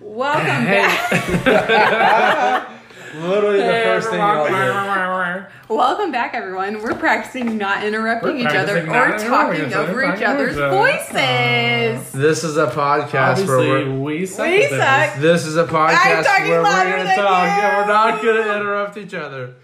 Welcome back. Literally the first thing y'all did. Welcome back, everyone. We're practicing not interrupting We're each other practicing not or interrupting talking each other, over each other's over each voices. Uh, this is a podcast Obviously, where we're, we suck. We at this. suck. this is a podcast talking where we're louder gonna than talk you. and we're not gonna interrupt each other.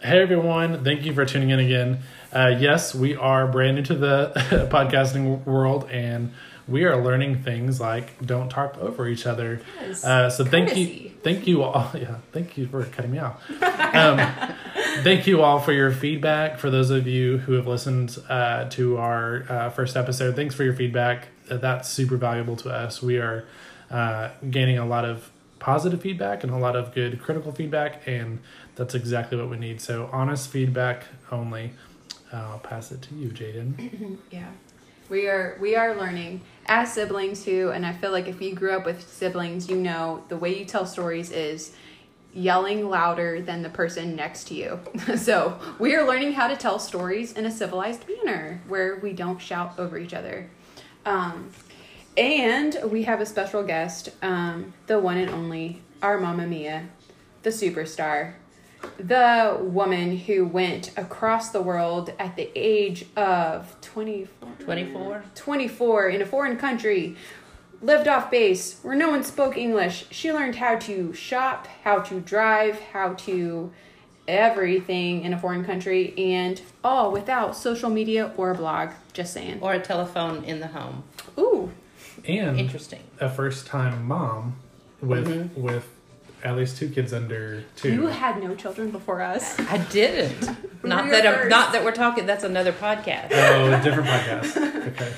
Hey everyone, thank you for tuning in again. Uh, yes, we are brand new to the podcasting world and we are learning things like don't talk over each other. Yes. Uh, so thank you, thank you all. Yeah, thank you for cutting me off. Um, thank you all for your feedback. For those of you who have listened uh, to our uh, first episode, thanks for your feedback. Uh, That's super valuable to us. We are uh, gaining a lot of positive feedback and a lot of good critical feedback, and that's exactly what we need. So honest feedback only. I'll pass it to you, Jaden. Yeah. We are we are learning as siblings too, and I feel like if you grew up with siblings, you know the way you tell stories is yelling louder than the person next to you. so we are learning how to tell stories in a civilized manner where we don't shout over each other. Um, and we have a special guest, um, the one and only our Mama Mia, the superstar, the woman who went across the world at the age of 24, 24? 24 in a foreign country, lived off base where no one spoke English. She learned how to shop, how to drive, how to everything in a foreign country, and all without social media or a blog. Just saying. Or a telephone in the home. Ooh, And Interesting. a first time mom with mm-hmm. with at least two kids under two. you had no children before us. I didn't. Not that I'm, not that we're talking. That's another podcast. Oh, different podcast. Okay,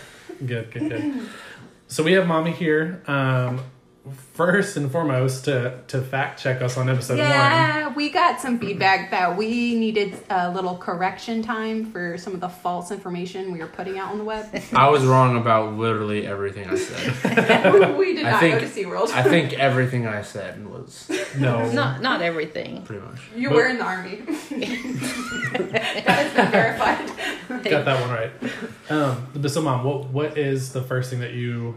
good, good, good. So we have mommy here. Um, first and foremost, to to fact check us on episode one. Yeah, we got some feedback that we needed a little correction time for some of the false information we were putting out on the web. I was wrong about literally everything I said. we did I not think- go to SeaWorld. I think everything I said was No, Not not everything. pretty much. you but- were in the army. that has been verified. got that one right. Um, but so, mom, what what is the first thing that you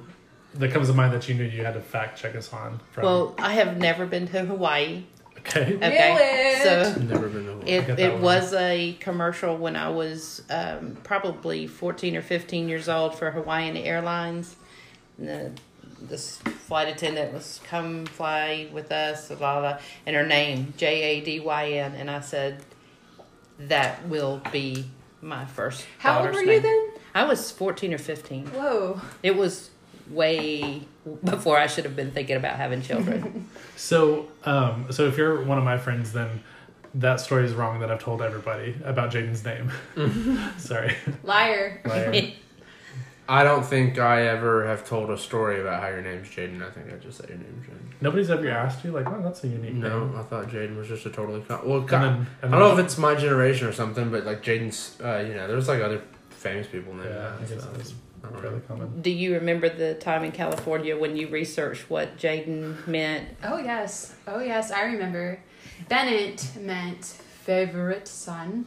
that comes to mind that you knew you had to fact check us on? From? Well, I have never been to Hawaii. okay, Okay, Really? so Never been to one. it it one. was a commercial when I was um, probably fourteen or fifteen years old for Hawaiian Airlines. And the this flight attendant was come fly with us, blah blah, blah and her name J A D Y N, and I said that will be my first. How old daughter's were you then? I was fourteen or fifteen. Whoa. It was way before I should have been thinking about having children. So, um, so if you're one of my friends, then that story is wrong that I've told everybody about Jaden's name. Sorry. Liar. Liar. I don't think I ever have told a story about how your name's Jaden. I think I just said your name's Jaden. Nobody's ever asked you like, oh, that's a unique No, name. No, I thought Jaden was just a totally con- well. And God, then, I don't know if it's my generation or something, but like Jaden's, uh, you know, there's like other famous people named Yeah, I that. Guess so, that's I don't know. fairly common. Do you remember the time in California when you researched what Jaden meant? Oh yes. Oh yes, I remember. Bennett meant favorite son.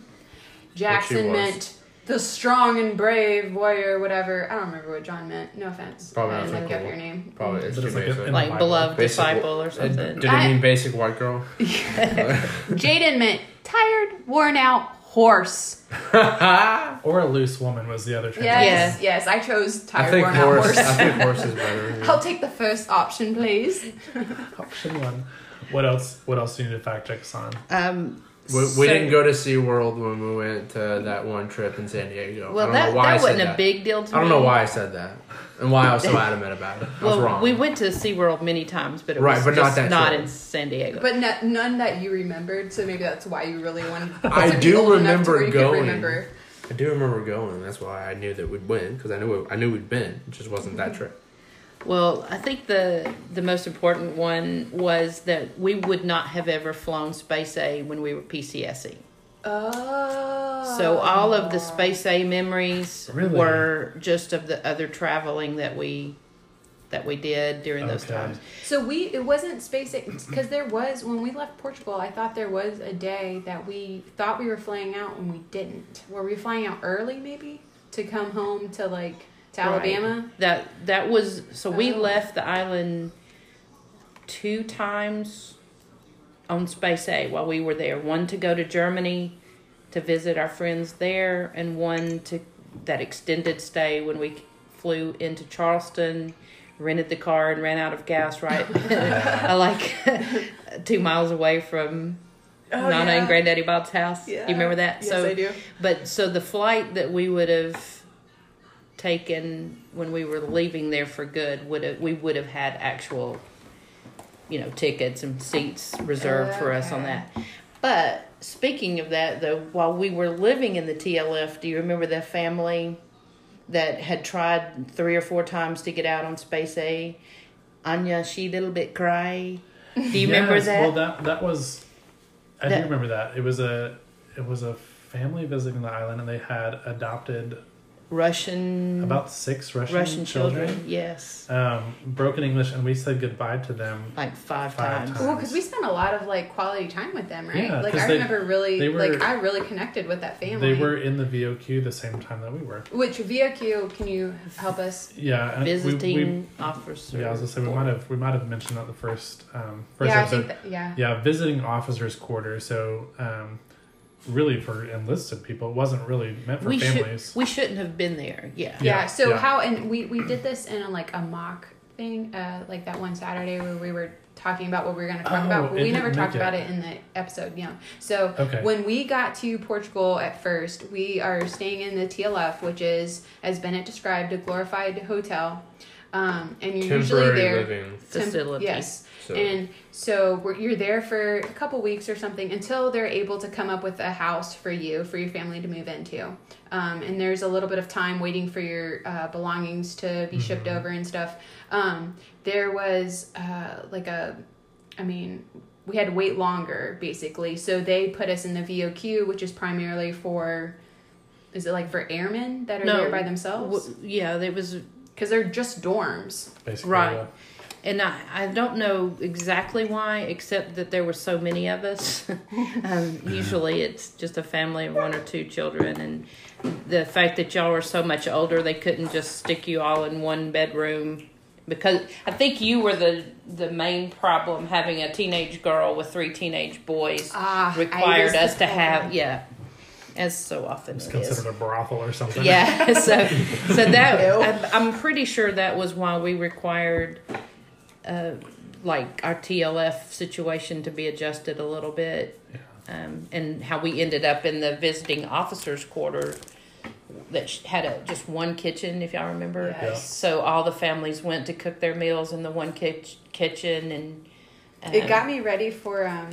Jackson meant the strong and brave warrior, whatever. I don't remember what John meant. No offense. Probably I didn't look up your name. Probably it's But too it's like a- basic. Like beloved Basic- disciple or something? Did it mean basic white girl? Jaden meant tired, worn out horse. Or a loose woman was the other choice. Yes, yes. I chose I tired, think worn out horse. horse. I think horse is better. yeah. I'll take the first option, please. Option one. What else? What else do you need to fact check us on? Um, We, we so- didn't go to SeaWorld when we went to that one trip in San Diego. I Well, don't that, know why I that said wasn't a big deal to me. I don't know why I said that and why I was so adamant about it. I was Well, wrong. we went to SeaWorld many times, but it Right, was but not just that not trip. in San Diego. But no, none that you remembered, so maybe that's why you really wanted. I to be do old to remember where you could going. Remember. I do remember going. That's why I knew that we'd win because I knew I knew we'd been. It just wasn't that trip. Well, I think the the most important one was that we would not have ever flown Space A when we were PCSing. Oh. So all of the Space A memories Really? were just of the other traveling that we that we did during those Okay. times. So we it wasn't space A because there was when we left Portugal. I thought there was a day that we thought we were flying out and we didn't. Were we flying out early? Maybe. to come home to like to Right. Alabama. That that was so we Oh. left the island two times on Space A while we were there. One to go to Germany to visit our friends there, and one to that extended stay when we flew into Charleston, rented the car and ran out of gas right, like two miles away from Oh, Nana yeah. and Granddaddy Bob's house. Yeah. You remember that? Yes, so I do. but so the flight that we would have taken when we were leaving there for good would have we would have had actual, you know, tickets and seats reserved for us on that. But speaking of that, though, while we were living in the TLF, do you remember that family that had tried three or four times to get out on Space A? Anya, she little bit cry. Do you remember that? Well, that that was. I That- do remember that. It was a it was a family visiting the island, and they had adopted Russian about six Russian, Russian children. children. Yes, Um, broken English, and we said goodbye to them. like five, Five times. times. Well, because we spent a lot of like quality time with them, right? Yeah, like 'cause I they- remember really, were- like I really connected with that family. They were in the VOQ the same time that we were. Which VOQ? Can you help us? Yeah, and we- Visiting We, officer. yeah, I was gonna say we might have we might have mentioned that the first um, first yeah, I episode. think that, yeah. yeah, visiting officers' quarters. So um, really for enlisted people, it wasn't really meant for we families. should we shouldn't have been there. Yeah. Yeah. Yeah, So yeah. how and we we did this in a, like a mock thing, uh, like that one Saturday where we were talking about what we were going to talk Oh, about, but we never talked make about it. it in the episode. Yeah. So Okay. when we got to Portugal at first, we are staying in the TLF, which is, as Bennett described, a glorified hotel. Um, and you're usually Temporary there. living. Temp- Facility. yes. So And so we're, you're there for a couple weeks or something until they're able to come up with a house for you, for your family to move into. Um, and there's a little bit of time waiting for your uh, belongings to be shipped over and stuff. Um, there was uh, like a, I mean, we had to wait longer basically. So they put us in the VOQ, which is primarily for, is it like for airmen that are No. there by themselves? W- yeah, it was Because they're just dorms. Basically, Right. yeah. And I, I don't know exactly why, except that there were so many of us. um, usually it's just a family of one or two children, and the fact that y'all were so much older, they couldn't just stick you all in one bedroom. Because I think you were the the main problem having a teenage girl with three teenage boys Ah, I required us to have problem. yeah, as so often It's it is. considered a brothel or something. Yeah, so so that I'm, I'm pretty sure that was why we required, uh, like our TLF situation to be adjusted a little bit, um, and how we ended up in the visiting officers' quarter that had a just one kitchen, if y'all remember. Yes. So all the families went to cook their meals in the one kitch- kitchen, and It um, got me ready for um,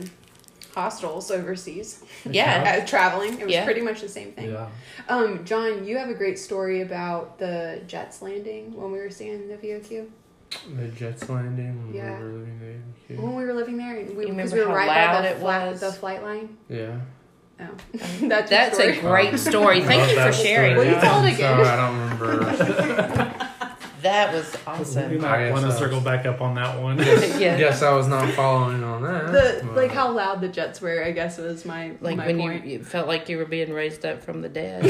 hostels overseas. yeah. Uh, traveling, it was Yeah. pretty much the same thing. Yeah. Um, John, you have a great story about the Jets landing when we were staying in the VOQ. The Jets landing when Yeah. we were living there. When we were living there, we, You because remember we were how right by loud the, it fla- was? the flight line. Yeah. Oh, that's That's a great story. Thank you for that sharing. Will you tell it again? Sorry, I don't remember. That was awesome. I might want to circle back up on that one. yeah. Guess I was not following on that. The but- like how loud the Jets were. I guess was my Like my when point. you, you felt like you were being raised up from the dead.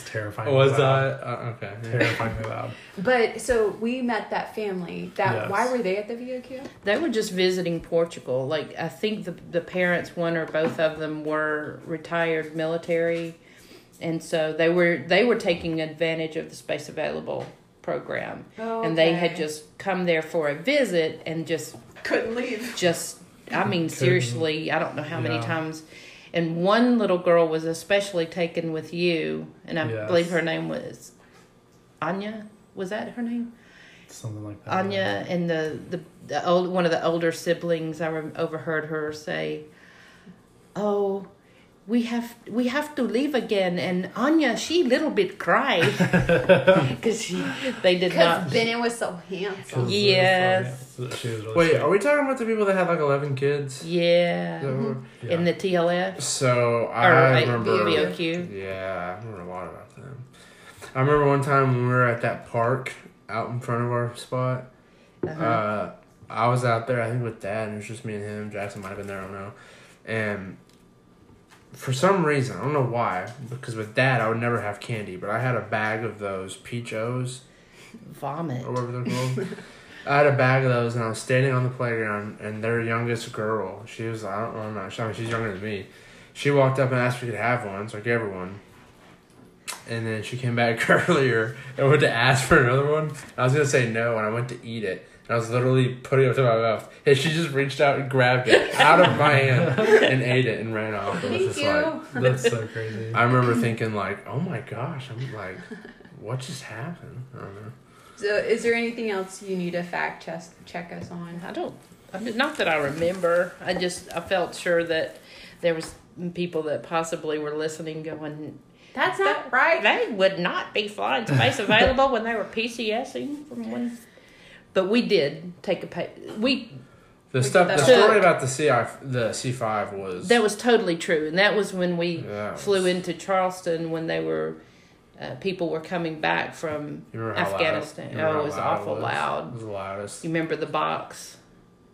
It's terrifying. was loud. that uh, okay? yeah. terrifyingly loud? But so we met that family. That Yes. why were they at the VOQ? they were just visiting Portugal. Like I think the the parents, one or both of them, were retired military, and so they were they were taking advantage of the space available program, Oh, and they had just come there for a visit and just couldn't leave. just I mean Couldn't- seriously, I don't know how many times. And one little girl was especially taken with you, and I Yes. believe her name was Anya. Was that her name? Something like that. Anya and the the, the old one of the older siblings. I overheard her say, "Oh, we have we have to leave again." And Anya, she little bit cried because she they did Because not. Bennett was so She handsome. was really Yes. funny. She was really Wait, sweet. are we talking about the people that had like eleven kids? Yeah, That were- Yeah. in the TLF So or I uh, remember. VOQ. Yeah, I remember a lot about them. I remember one time when we were at that park out in front of our spot. Uh-huh. Uh, I was out there, I think, with Dad, and it was just me and him. Jackson might have been there, I don't know. And for some reason, I don't know why, because with dad I would never have candy, but I had a bag of those peach O's Vomit. or whatever they're called. I had a bag of those, and I was standing on the playground, and their youngest girl, she was I don't, I don't know, she- I mean, she's younger than me. She walked up and asked if we could have one, so I gave her one. And then she came back earlier and went to ask for another one. I was gonna say no, and I went to eat it. And I was literally putting it up to my mouth, and she just reached out and grabbed it out of my hand and ate it and ran off. It was Thank just you. like That's so crazy. I remember thinking like, oh my gosh, I'm like, what just happened? I don't know. So, is there anything else you need to fact check check us on? I don't. I mean, not that I remember. I just I felt sure that there was people that possibly were listening, going, That's not right. They would not be flying space available when they were PCSing from one. But we did take a pay. We The stuff, the that. story about the CI, the C five was that was totally true, and that was when we That flew into Charleston when they were. Uh, people were coming back from. You remember how Afghanistan. Loud, Oh, it was loud awful was? loud. It was the loudest. You remember the box?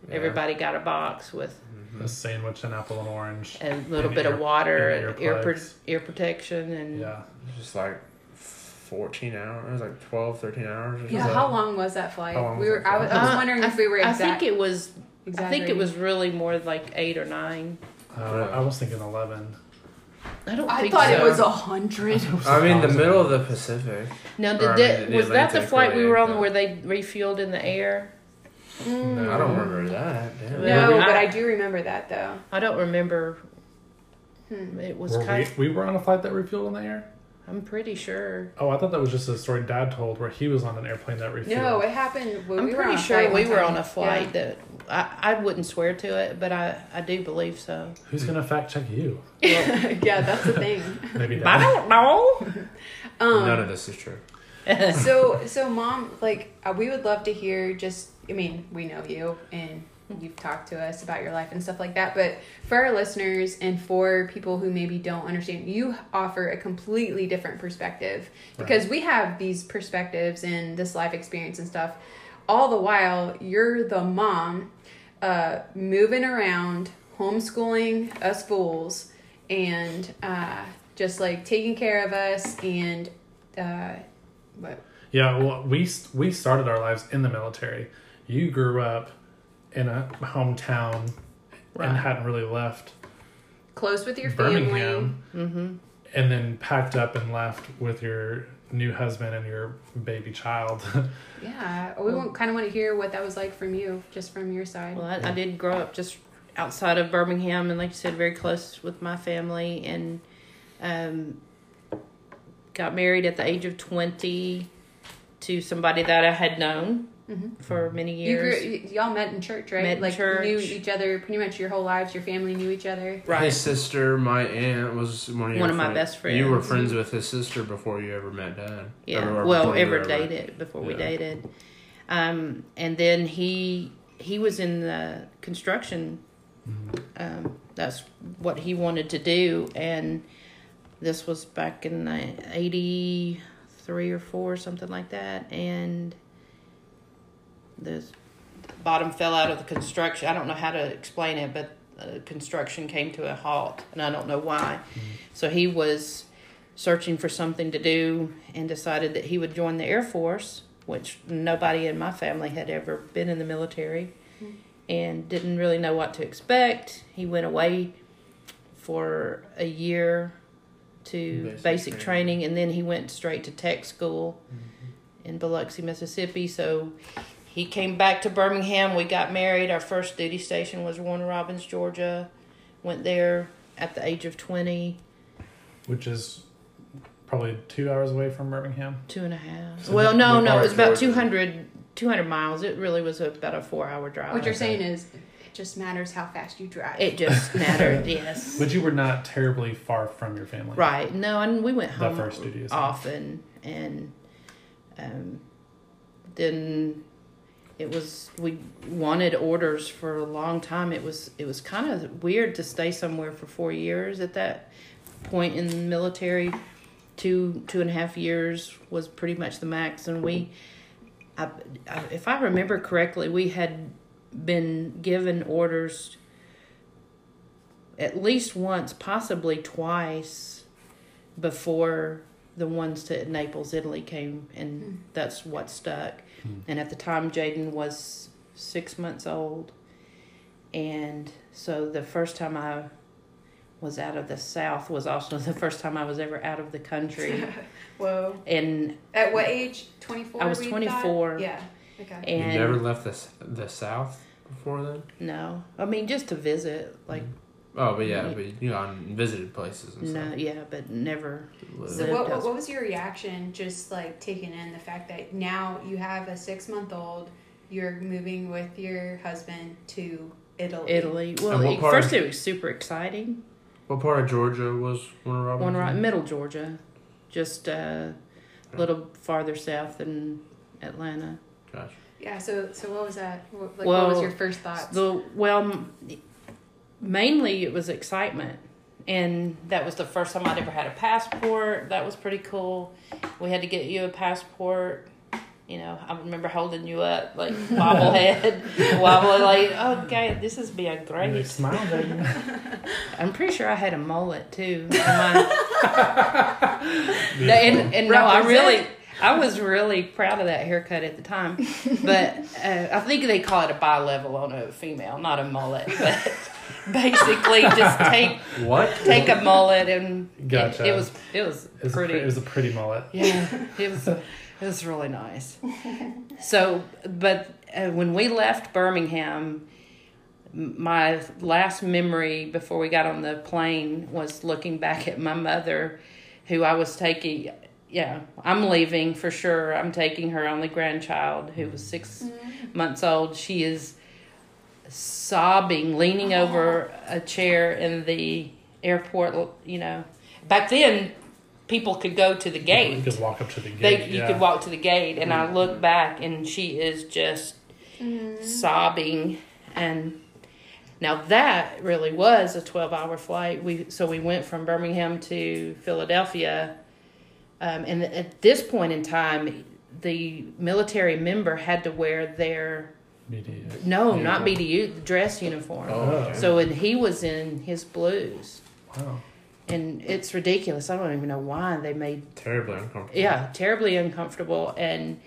Yeah. Everybody got a box with A sandwich, an apple and orange. And a little And bit ear- of water, and and ear ear protection, and Yeah. It was just like fourteen hours. It was like 12, 13 hours. Or Yeah, something. how long was that flight? How long we was were. that I was, I was Uh, wondering I- if we were I think it was. I think it was really more like eight or nine. Uh, I was thinking 11. I don't. I think thought so. it was a hundred. I mean, the middle of the Pacific. Now, Or, did I mean, the was that the flight we were on that- where they refueled in the air? No. I don't remember that. Damn. No, I- but I do remember that though. I don't remember. Hmm. It was Were kind. we, we were on a flight that refueled in the air? I'm pretty sure. Oh, I thought that was just a story Dad told where he was on an airplane that refueled. No, it happened. When I'm we were pretty on a sure flight we were on a flight that I, I wouldn't swear to it, but I, I do believe so. Who's gonna fact check you? Yeah, yeah that's the thing. Maybe Dad. I don't know. Um, None of this is true. so so mom like uh, we would love to hear just i mean we know you and you've talked to us about your life and stuff like that but for our listeners and for people who maybe don't understand you offer a completely different perspective. Because we have these perspectives and this life experience and stuff all the while you're the mom uh, moving around homeschooling us fools and uh, just like taking care of us and uh, what? Yeah, well, we we started our lives in the military. You grew up in a hometown Right. and hadn't really left close with your family. Birmingham, Mm-hmm. and then packed up and left with your new husband and your baby child. Yeah, we want, kind of want to hear what that was like from you, just from your side. Well, I, I did grow up just outside of Birmingham, and like you said, very close with my family, and um, got married at the age of twenty to somebody that I had known Mhm. for many You grew, years. y- y'all met in church, right? Met like church. knew each other pretty much your whole lives. Your family knew each other. Right. His sister, my aunt, was one of your One of my best friends. You were friends. friends with his sister before you ever met Dad. Yeah. Or- or well, ever ever- dated before we dated, um, and then he he was in the construction. Um, that's what he wanted to do, and this was back in the eighty three or four, something like that, and the bottom fell out of the construction. I don't know how to explain it, but uh, construction came to a halt, and I don't know why. So he was searching for something to do and decided that he would join the Air Force, which nobody in my family had ever been in the military and didn't really know what to expect. He went away for a year to Basic basic, training. training. and then he went straight to tech school in Biloxi, Mississippi. So he came back to Birmingham. We got married. Our first duty station was Warner Robins, Georgia. Went there at the age of 20. which is probably two hours away from Birmingham. Two and a half. So well, no, no, it was about Georgia? 200, 200 miles. It really was about a four hour drive. What you're Okay. saying is, it just matters how fast you drive. It just mattered, yes. But you were not terribly far from your family. Right. No, and we went That home first duty often, and um, then it was we wanted orders for a long time. It was it was kind of weird to stay somewhere for four years at that point in the military. Two two and a half years was pretty much the max, and we, I, I, if I remember correctly, we had been given orders at least once, possibly twice, before the ones to Naples, Italy came, and hmm. that's what stuck. Hmm. And at the time, Jaden was six months old, and so the first time I was out of the South was also the first time I was ever out of the country, Whoa. and At what age? 24? I was 24. thought? Yeah. Okay. and you never left the the South before then? no, I mean just to visit, like hmm. Oh, but yeah, but you know, and visited places and no, stuff. yeah, but never. Lived. So what, what what was your reaction just like taking in the fact that now you have a six month old, you're moving with your husband to Italy. Italy. Well, And what at part? first it was super exciting. What part of Georgia was Warner Robinson? One right, middle Georgia, just uh, a little farther south than Atlanta. Gotcha. Yeah. So so what was that? What, like, Well, what was your first thoughts? The well, m- mainly it was excitement, and that was the first time I'd ever had a passport. That was pretty cool. We had to get you a passport. You know, I remember holding you up like wobblehead, wobbling like, okay, this is being Like, great. smile, Jaden. I'm pretty sure I had a mullet too. And, my- and, and no, I really, I was really proud of that haircut at the time. But uh, I think they call it a bi-level on a female, not a mullet. But basically, just take What? take a mullet and Gotcha. it, it was it was It was, a pretty. pre- it was a pretty mullet. Yeah, it was it was really nice. So, but uh, when we left Birmingham, my last memory before we got on the plane was looking back at my mother, who I was taking. Yeah, I'm leaving for sure. I'm taking her only grandchild, who was 6 months old. She is sobbing, leaning over a chair in the airport. You know, back then people could go to the gate You could walk up to the gate. they you yeah. could walk to the gate and i look back and she is just sobbing and now that really was a 12 hour flight we so we went from birmingham to philadelphia um, and at this point in time the military member had to wear their BDU. no not bdu the dress uniform Oh, okay. so and he was in his blues Wow. and it's ridiculous i don't even know why they made terribly uncomfortable. yeah terribly uncomfortable and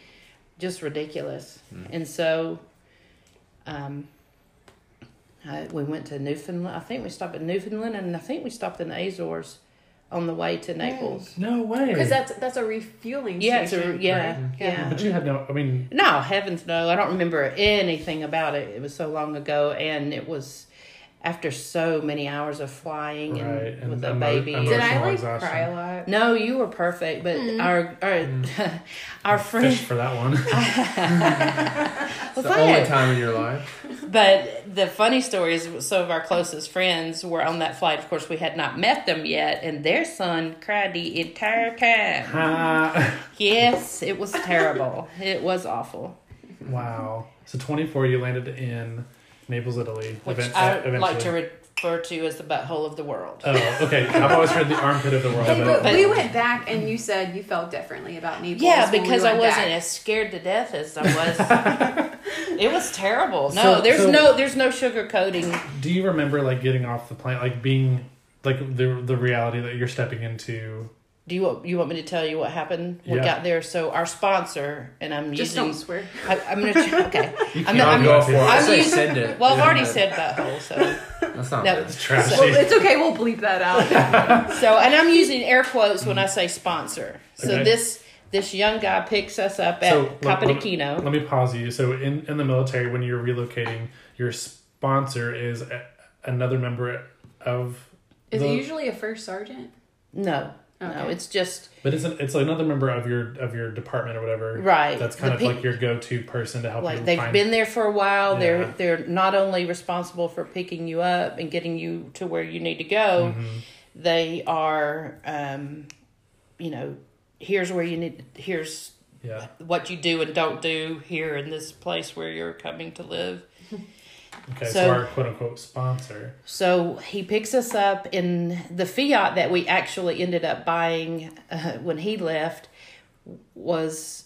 just ridiculous and so um I, we went to newfoundland i think we stopped at newfoundland and i think we stopped in the azores on the way to naples No way. Because that's that's a refueling yeah it's a, station. yeah, right? yeah But you had no. I mean, no heavens no i don't remember anything about it it was so long ago and it was after so many hours of flying and, Right, and with a baby Did I like exhaustion. cry a lot? no you were perfect but our our, our friend for that one. It's Well, the only had- time in your life. But the funny story is some of our closest friends were on that flight. Of course, we had not met them yet, and their son cried the entire time. Ah, Yes, it was terrible. It was awful. wow. So 24, you landed in Naples, Italy. Which event- I eventually. like to refer to as the butthole of the world. Oh, okay. I've always heard the armpit of the world. Hey, but- but we went back and you said you felt differently about Naples. Yeah, when we because I wasn't back. as scared to death as I was. it was terrible. No, So- there's so- no there's no sugarcoating. Do you remember like getting off the plane, like being like the the reality that you're stepping into? Do you want you want me to tell you what happened? We Yeah. got there. So our sponsor and I'm Just using. don't swear. I, I'm gonna okay. You I'm can't not- I'm- go for it. I'm I say using- send it. Well, I've already said butthole, so That's not No. bad. It's trashy. Well, it's okay. We'll bleep that out. so and I'm using air quotes when I say sponsor. So Okay. this this young guy picks us up at So, let- let me- Let me pause you. So in, in the military, when you're relocating, your sponsor is a, another member of. Is the, it usually a first sergeant? No, no, it's just But it's an, it's another member of your of your department or whatever. Right. That's kind The of pe- like your go to person to help like you they've find. been there for a while. Yeah. They're they're not only responsible for picking you up and getting you to where you need to go. Mhm. They are, um, you know, here's where you need. Here's Yeah. what you do and don't do here in this place where you're coming to live. Okay. So, So- our quote unquote sponsor. So he picks us up in the Fiat that we actually ended up buying uh, when he left was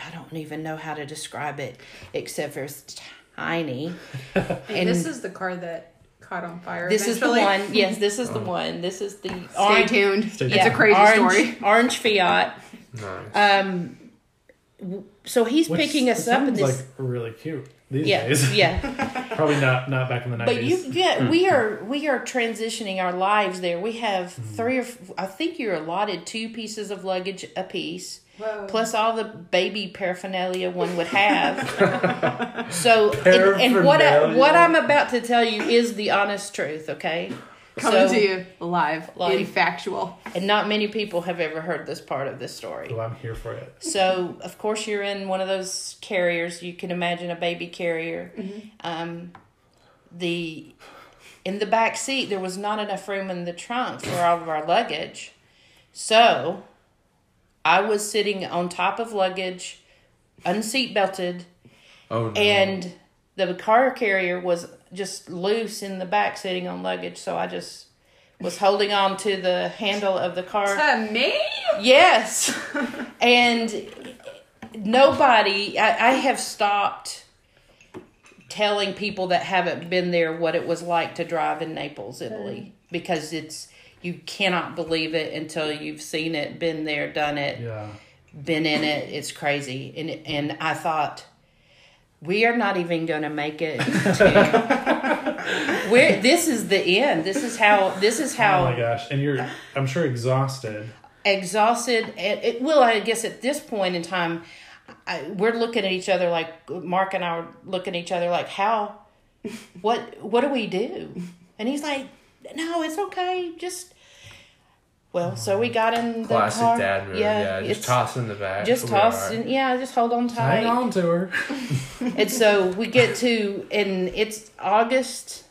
I don't even know how to describe it except for it's tiny. And And- this is the car that caught on fire. This is the one. Yes, this is the one. This is the Stay orange. tuned. Stay It's tuned. a crazy orange, story. Orange Fiat. Nice. Um, so he's Which picking us up in sounds this. like really cute these yeah, days. yeah. Probably not not back in the nineties. But nineties. you, yeah, we mm. are we are transitioning our lives there. We have mm-hmm. three or f- I think you're allotted two pieces of luggage a piece, Whoa. plus all the baby paraphernalia one would have. so, and, and what I, what I'm about to tell you is the honest truth. Okay, Coming So- to you live, Live. in factual. and not many people have ever heard this part of this story. Well, I'm here for it. So, of course, you're in one of those carriers. You can imagine a baby carrier. Um, the in the back seat there was not enough room in the trunk for all of our luggage, so I was sitting on top of luggage, unseat belted, Oh no. and the car carrier was just loose in the back, sitting on luggage. So I just was holding on to the handle of the car. To me? Yes. and nobody, I, I have stopped telling people that haven't been there what it was like to drive in Naples, Italy, because it's, you cannot believe it until you've seen it, been there, done it, Yeah. been in it. It's crazy. And, and I thought, we are not even going to make it. To, we're, this is the end. This is how, this is how Oh my gosh! And you're, I'm sure, exhausted. exhausted and it well i guess at this point in time I, we're looking at each other like mark and i are looking at each other like how what what do we do and he's like no it's okay just well so we got in the Classic car dad move. Yeah, just it's toss in the back. just We toss are. and yeah just hold on tight Hang on to her. and so we get to and it's august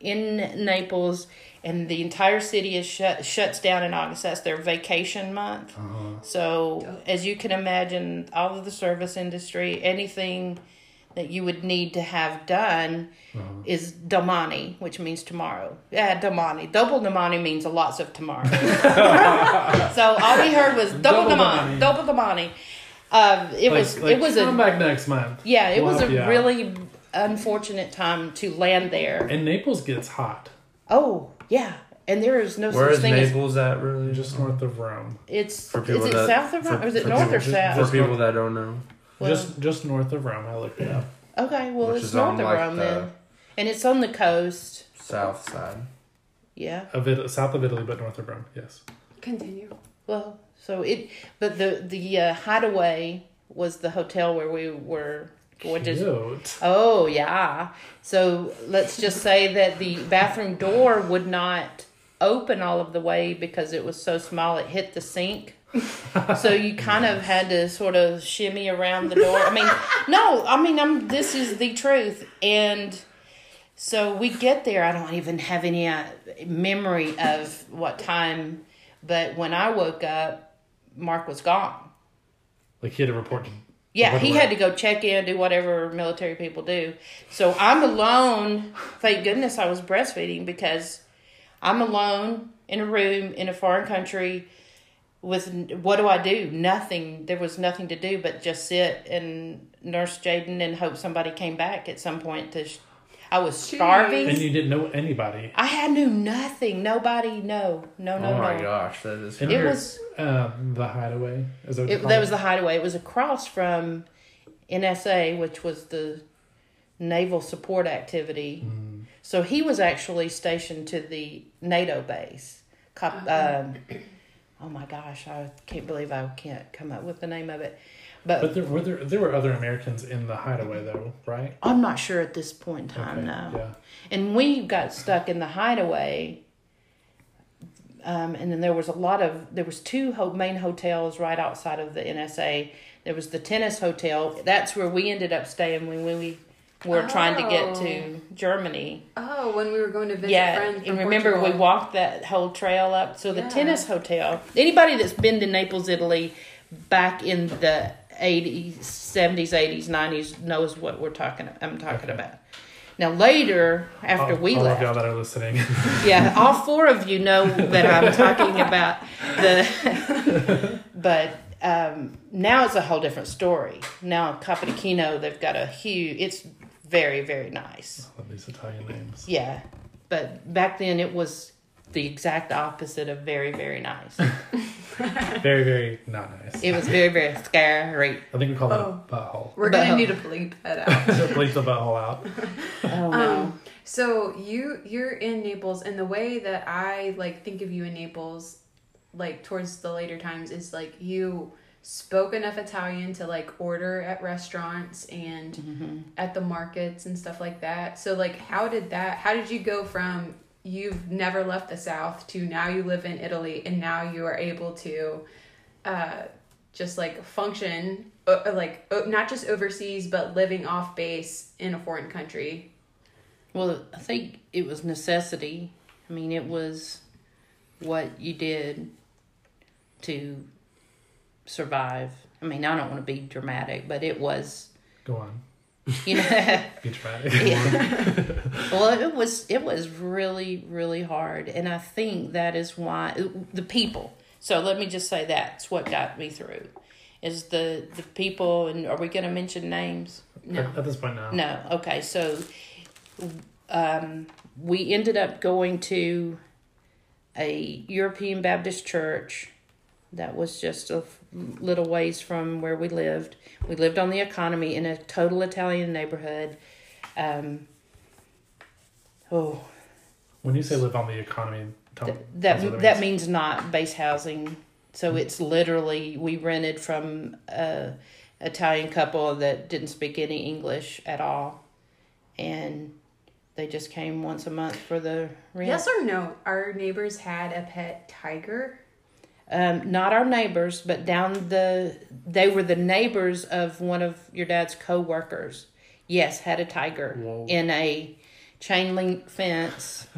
in naples and the entire city is shut shuts down in august that's their vacation month uh-huh. so as you can imagine all of the service industry anything that you would need to have done is domani which means tomorrow yeah domani double domani means a lots of tomorrow so all we heard was double, Double domani, domani. double domani um, it was Like- like, it was a come back next month. yeah, it We'll was a help you out. really unfortunate time to land there. And Naples gets hot, Oh, yeah. And there is no Where such is thing as Naples at really? just north of Rome. it's For is it that- south of for- Rome or is it for north or south? For people that don't know. Well, just just north of Rome. I looked it up. okay, well Which it's is north on, of like, Rome the- then. And it's on the coast. South side. Yeah. Of it, south of Italy, but north of Rome. Yes. Continue. Well, so it but the the uh, hideaway was the hotel where we were going to Cute. Oh yeah. So let's just say that the bathroom door would not open all of the way because it was so small it hit the sink. so you kind of had to sort of shimmy around the door. I mean, no, I mean I'm this is the truth and so we get there I don't even have any uh, memory of what time but when I woke up Mark was gone. Like he had a report. To, Yeah, he had to go check in, do whatever military people do. So I'm alone. Thank goodness I was breastfeeding because I'm alone in a room in a foreign country with what do I do? Nothing. There was nothing to do but just sit and nurse Jaden and hope somebody came back at some point to. Sh- I was starving. and you didn't know anybody. I had knew nothing. Nobody. No. No. No. oh my no. gosh, that is. It was- um, the hideaway. Is that, It, that was the hideaway. It was across from NSA, which was the Naval Support Activity. So he was actually stationed to the NATO base. Cop, um, oh my gosh, I can't believe I can't come up with the name of it. But, But there were there, there were other Americans in the hideaway though, right? I'm not sure at this point in time Okay, now. Yeah. And we got stuck in the hideaway. Um, and then there was a lot of there was two ho- main hotels right outside of the NSA. There was the tennis hotel. That's where we ended up staying when we were trying to get to Germany. Oh, when we were going to visit yeah, friends. and from remember we walked that whole trail up. So the Yeah. tennis hotel. Anybody that's been to Naples, Italy, back in the eighties, seventies, eighties, nineties knows what we're talking. I'm talking about. Now later, after all, we all left, of y'all that are listening. yeah, all four of you know that I'm talking about the. but um, now it's a whole different story. Now Capodichino, they've got a huge. It's very very nice. Love these Italian names. Yeah, but back then it was the exact opposite of very very nice. Very, very not nice. It was very very scary. I think we call that Oh. a butthole. We're gonna need to bleep that out. So bleep the butthole out. Oh no. Um, so you you're in Naples, and the way that I like think of you in Naples, like towards the later times, is like you spoke enough Italian to like order at restaurants and Mm-hmm. at the markets and stuff like that. So like, how did that? How did you go from you've never left the South to now you live in Italy and now you are able to, uh, just like function uh, like uh, not just overseas but living off base in a foreign country Well, I think it was necessity. I mean, it was what you did to survive. I mean, I don't want to be dramatic, but it was, Go on. you know, Be dramatic. Yeah. well, it was it was really really hard, and I think that is why the people. So let me just say that's what got me through, is the the people. And are we going to mention names? no At, at this point now. No. Okay. So, um, we ended up going to a European Baptist church that was just a little ways from where we lived. We lived on the economy in a total Italian neighborhood. Um, oh, When you say live on the economy, tell th- tell us what that that means not base housing. So it's literally we rented from a Italian couple that didn't speak any English at all, and they just came once a month for the rent. yes or no our neighbors had a pet tiger Um, not our neighbors, but down the they were the neighbors of one of your dad's co-workers. Yes, had a tiger Whoa. in a chain link fence.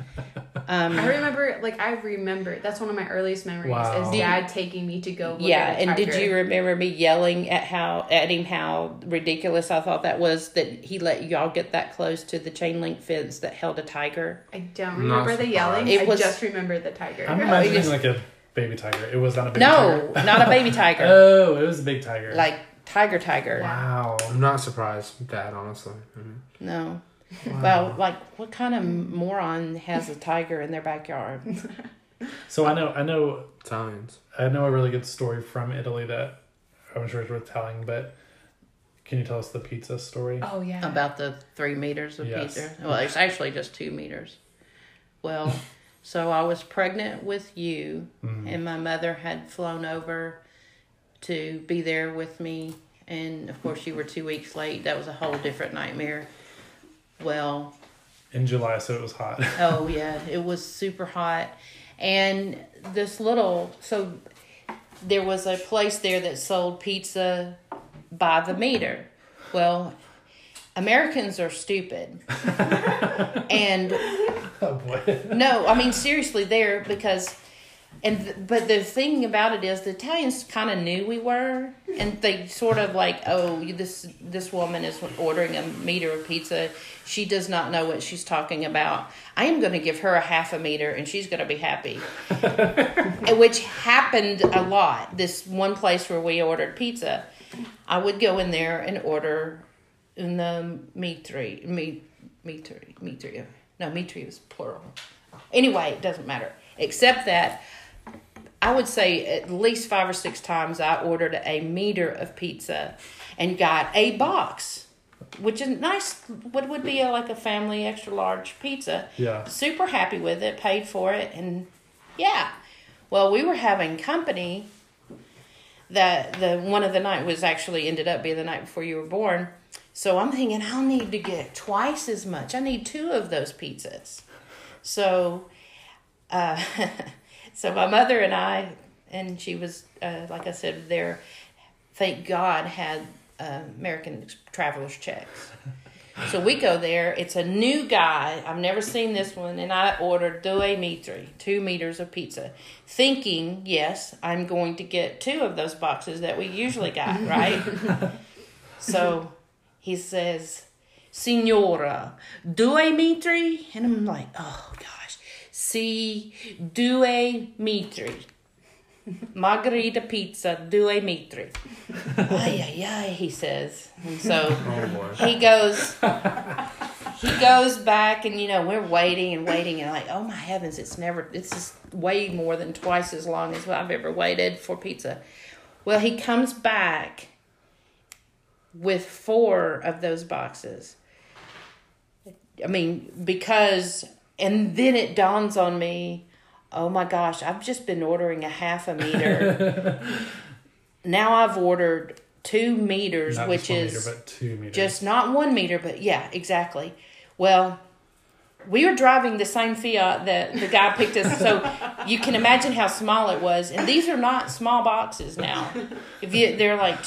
Um, i remember like i remember that's one of my earliest memories Wow. is Do you- dad taking me to go look yeah, at a and did you remember me yelling at how at him how ridiculous I thought that was that he let y'all get that close to the chain link fence that held a tiger? i don't Not remember the yelling It i just remember the tiger I'm imagining like a baby tiger. It was not a baby No, tiger. not a baby tiger. Oh, it was a big tiger. like tiger tiger. wow. I'm not surprised with that, honestly. Mhm. No. Wow. Well, like what kind of moron has a tiger in their backyard? So I know, I know, Italians. I know a really good story from Italy that I'm sure is worth telling. But can you tell us the pizza story? oh yeah About the three meters of Yes. pizza. Well, it's actually just two meters. Well, so I was pregnant with you, Mhm. and my mother had flown over to be there with me. And of course, you were two weeks late. That was a whole different nightmare. Well, In July, so it was hot. oh yeah, it was super hot. And this little, so there was a place there that sold pizza by the meter. Well, Americans are stupid. and oh boy. no, I mean seriously, there because, and th- but the thing about it is the Italians kind of knew we were, and they sort of like, oh, this this woman is ordering a meter of pizza. She does not know what she's talking about. I am going to give her a half a meter, and she's going to be happy. And Which happened a lot. This one place where we ordered pizza, I would go in there and order una mitri, mi, mitri, mitri. No, mitri was plural. Anyway, it doesn't matter. Except that I would say at least five or six times I ordered a meter of pizza and got a box, which is nice. What would be a, like a family extra large pizza. Yeah. Super happy with it, paid for it, and yeah. Well, we were having company. That the one of the night was actually ended up being the night before you were born. So I'm thinking I'll need to get twice as much. I need two of those pizzas. So, uh, so my mother and I, and she was, uh, like I said, there. Thank God had uh, American travelers checks. So we go there. It's a new guy. I've never seen this one, and I ordered due mitri, two meters of pizza, thinking, yes, I'm going to get two of those boxes that we usually got, right? so he says, Signora, due mitri? And I'm like, oh gosh, si due mitri. Margherita pizza, due mitri. ay, ay, ay, he says. And so Oh he goes, he goes back and you know we're waiting and waiting and like oh my heavens it's never it's just way more than twice as long as i've ever waited for pizza well he comes back with four of those boxes i mean because and then it dawns on me oh my gosh i've just been ordering a half a meter now i've ordered two meters Not which is meter, but two meters. just not one meter, but yeah, exactly. Well, we were driving the same Fiat that the guy picked us, so you can imagine how small it was. And these are not small boxes now. If you, they're like,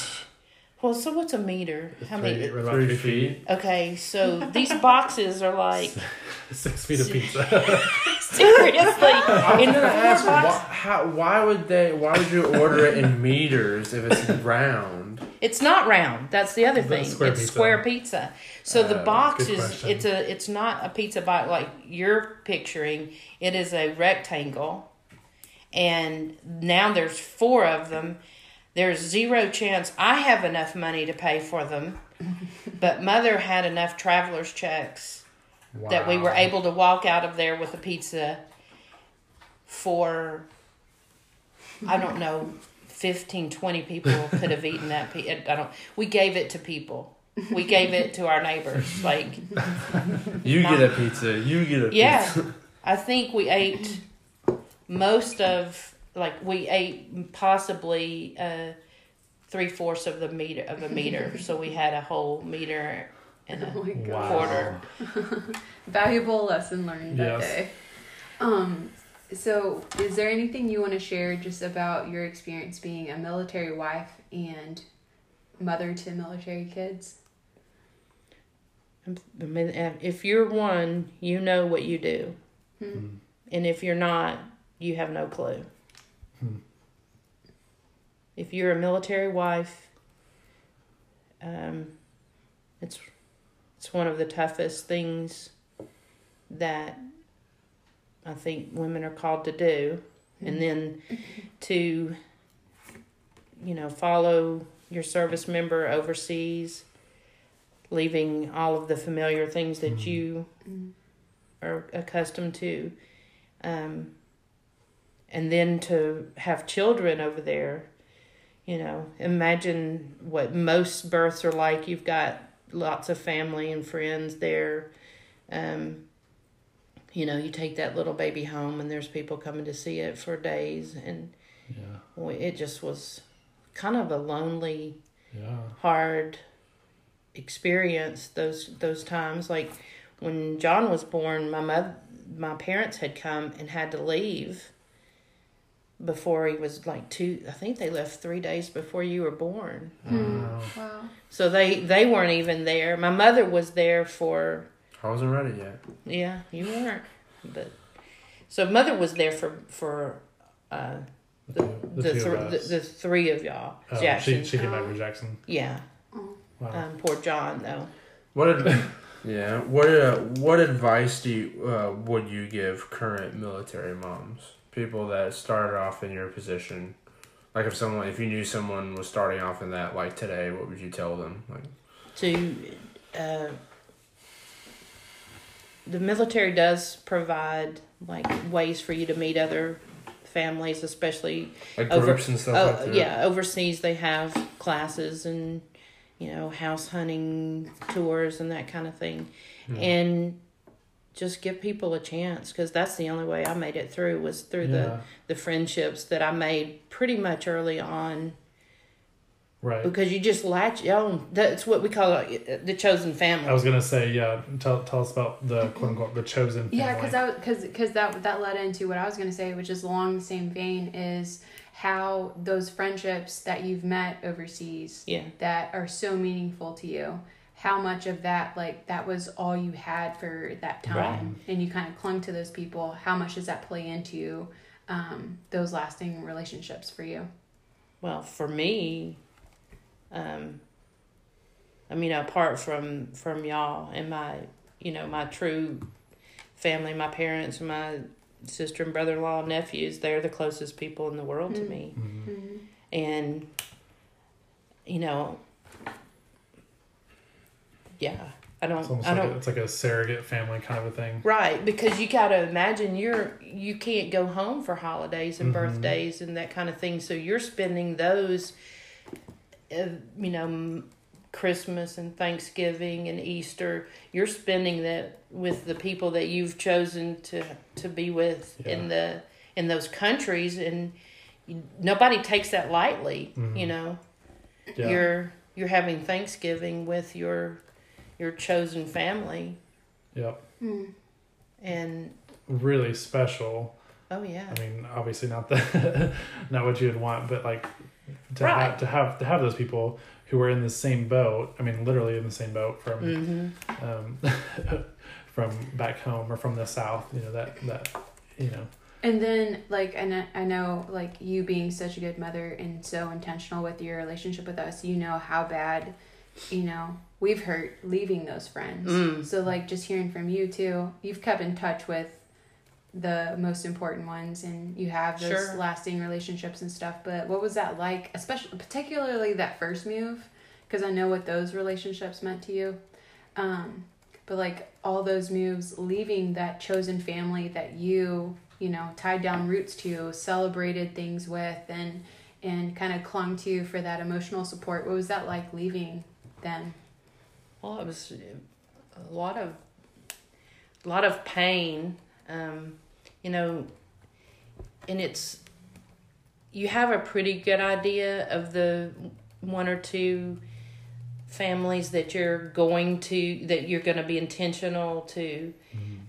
well, so what's a meter? How many? we're Three three feet. feet. Okay, so these boxes are like Six feet of pizza. seriously. I was In gonna the ask, four why, how, why would they? Why would you order it in meters if it's round? It's not round. That's the other thing. square it's pizza. square pizza. So the Uh, box is question. it's a it's not a pizza box like you're picturing. It is a rectangle, and now there's four of them. There's zero chance I have enough money to pay for them, but mother had enough travelers checks that we were able to walk out of there with a pizza for I don't know 15 20 people could have eaten that pizza. I don't we gave it to people. We gave it to our neighbors like You Not- get a pizza. You get a yeah. pizza. I think we ate most of like we ate possibly uh three fourths of the meter of a meter. so we had a whole meter and a Oh my quarter. Valuable lesson learned that Yes. day. Um, so is there anything you want to share just about your experience being a military wife and mother to military kids? If you're one, you know what you do. Hmm. And if you're not, you have no clue. Hmm. If you're a military wife, um, it's it's one of the toughest things that I think women are called to do, and then to you know follow your service member overseas, leaving all of the familiar things that Mhm. you Mm. are accustomed to. Um, and then to have children over there, you know, imagine what most births are like. You've got lots of family and friends there. Um, you know, you take that little baby home and there's people coming to see it for days. And Yeah. it just was kind of a lonely Yeah. hard experience those those times like when John was born my mother my parents had come and had to leave before he was like two I think they left 3 days before you were born Wow. Wow. so they they weren't even there my mother was there for I wasn't ready yet. yeah you weren't but so mother was there for for uh The, two- the, the two of the, the three of y'all Oh, Jackson She, she came back Oh. with Jackson. yeah. Wow. um poor John though What? Ad- yeah. What? Uh, what advice do you uh, would you give current military moms? People that started off in your position. Like if someone, if you knew someone was starting off in that, like today, what would you tell them? Like, to uh, the military does provide like ways for you to meet other families especially like Over- groups and stuff uh, like that. yeah overseas they have classes and you know house hunting tours and that kind of thing Hmm. and just give people a chance because that's the only way i made it through was through the yeah. the friendships that i made pretty much early on Right. because you just latch on that's what we call it, the chosen family I was gonna say, yeah. Tell tell us about the mm-hmm. quote unquote the chosen. Yeah, because that because because that that led into what I was gonna say, which is along the same vein is how those friendships that you've met overseas yeah that are so meaningful to you how much of that like that was all you had for that time. And you kind of clung to those people. How much does that play into um, those lasting relationships for you? Well, for me, um, I mean, apart from from y'all and my, you know, my true family, my parents, my sister and brother in law, nephews, they're the closest people in the world to Mm. me, Mhm. and you know, yeah, I don't. It's almost I like don't. a, it's like a surrogate family kind of a thing. Right, because you got to imagine you're you can't go home for holidays and Mhm. birthdays and that kind of thing. So you're spending those, uh, you know, Christmas and Thanksgiving and Easter. You're spending that with the people that you've chosen to to be with in the in those countries, and you, nobody takes that lightly. Mhm. You know, Yeah. you're you're having Thanksgiving with your your chosen family, Yep. Mm. and Really special. oh yeah. I mean, obviously not the not what you'd want, but like to Right. have to have to have those people who are in the same boat. I mean, literally in the same boat from Mm-hmm. um, from back home or from the south. You know that that you know. And then, like, and I- I know, like, you being such a good mother and so intentional with your relationship with us, you know how bad, you know, we've hurt leaving those friends. Mm. So, like, just hearing from you, too, you've kept in touch with the most important ones and you have those Sure. lasting relationships and stuff. But what was that like, especially, particularly that first move? Because I know what those relationships meant to you. Um, but like all those moves leaving that chosen family that you you know tied down roots to celebrated things with and and kind of clung to for that emotional support what was that like leaving them Well, it was a lot of a lot of pain, um, you know, and it's you have a pretty good idea of the one or two families that you're going to that you're going to be intentional to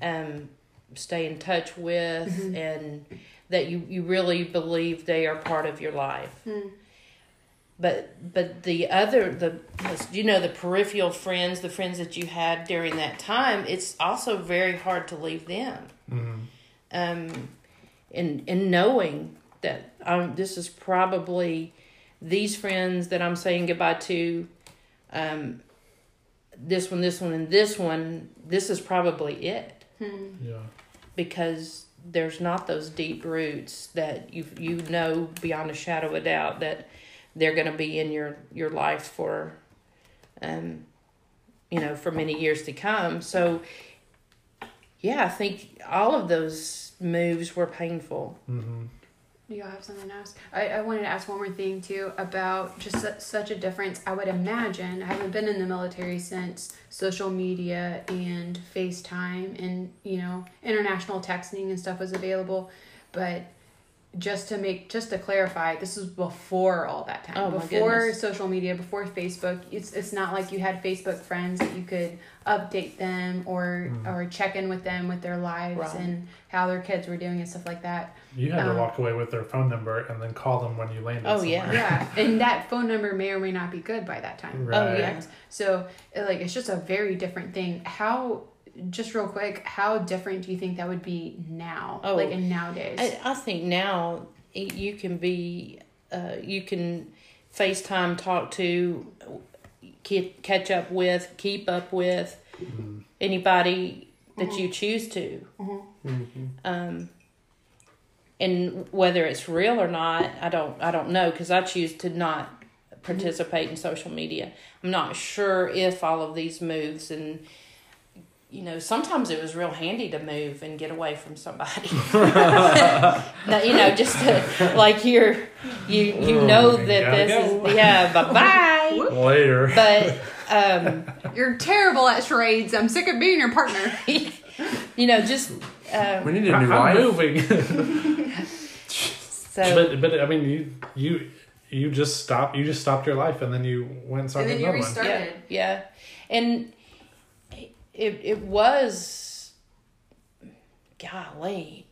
um, stay in touch with Mhm. and that you, you really believe they are part of your life Hmm. But but the other the you know the peripheral friends the friends that you had during that time it's also very hard to leave them Mm-hmm. um and and knowing that um this is probably these friends that I'm saying goodbye to um this one this one and this one this is probably it Hmm. Yeah. because there's not those deep roots that you you know beyond a shadow of a doubt that they're going to be in your your life for um you know for many years to come. So yeah i think all of those moves were painful. Mm-hmm. do y'all have something to ask I, I wanted to ask one more thing too about just su- such a difference. I would imagine i haven't been in the military since social media and facetime and you know international texting and stuff was available but just to make just to clarify this was before all that time Oh, before goodness. social media before facebook it's it's not like you had facebook friends that you could update them or Mhm. or check in with them with their lives Right. and how their kids were doing and stuff like that You had Um, to walk away with their phone number and then call them when you landed. Oh, somewhere. yeah. yeah and that phone number may or may not be good by that time Right. Oh, yeah. so like it's just a very different thing how just real quick how different do you think that would be now Oh, like in nowadays I, I think now you can be, uh, you can FaceTime talk to, ke- catch up with, keep up with Mhm. anybody that you choose to. Um, and whether it's real or not, I don't, I don't know because I choose to not participate in social media. I'm not sure if all of these moves and you know, sometimes it was real handy to move and get away from somebody. no, you know, just to, like you're, you you Oh, know that this go. is yeah, bye bye. Later. But um, you're terrible at charades i'm sick of being your partner you know, just um, We need a new I'm moving. so but but I mean you you you just stopped you just stopped your life and then you went and started And then you another one. yeah, started. yeah, and it it was, golly,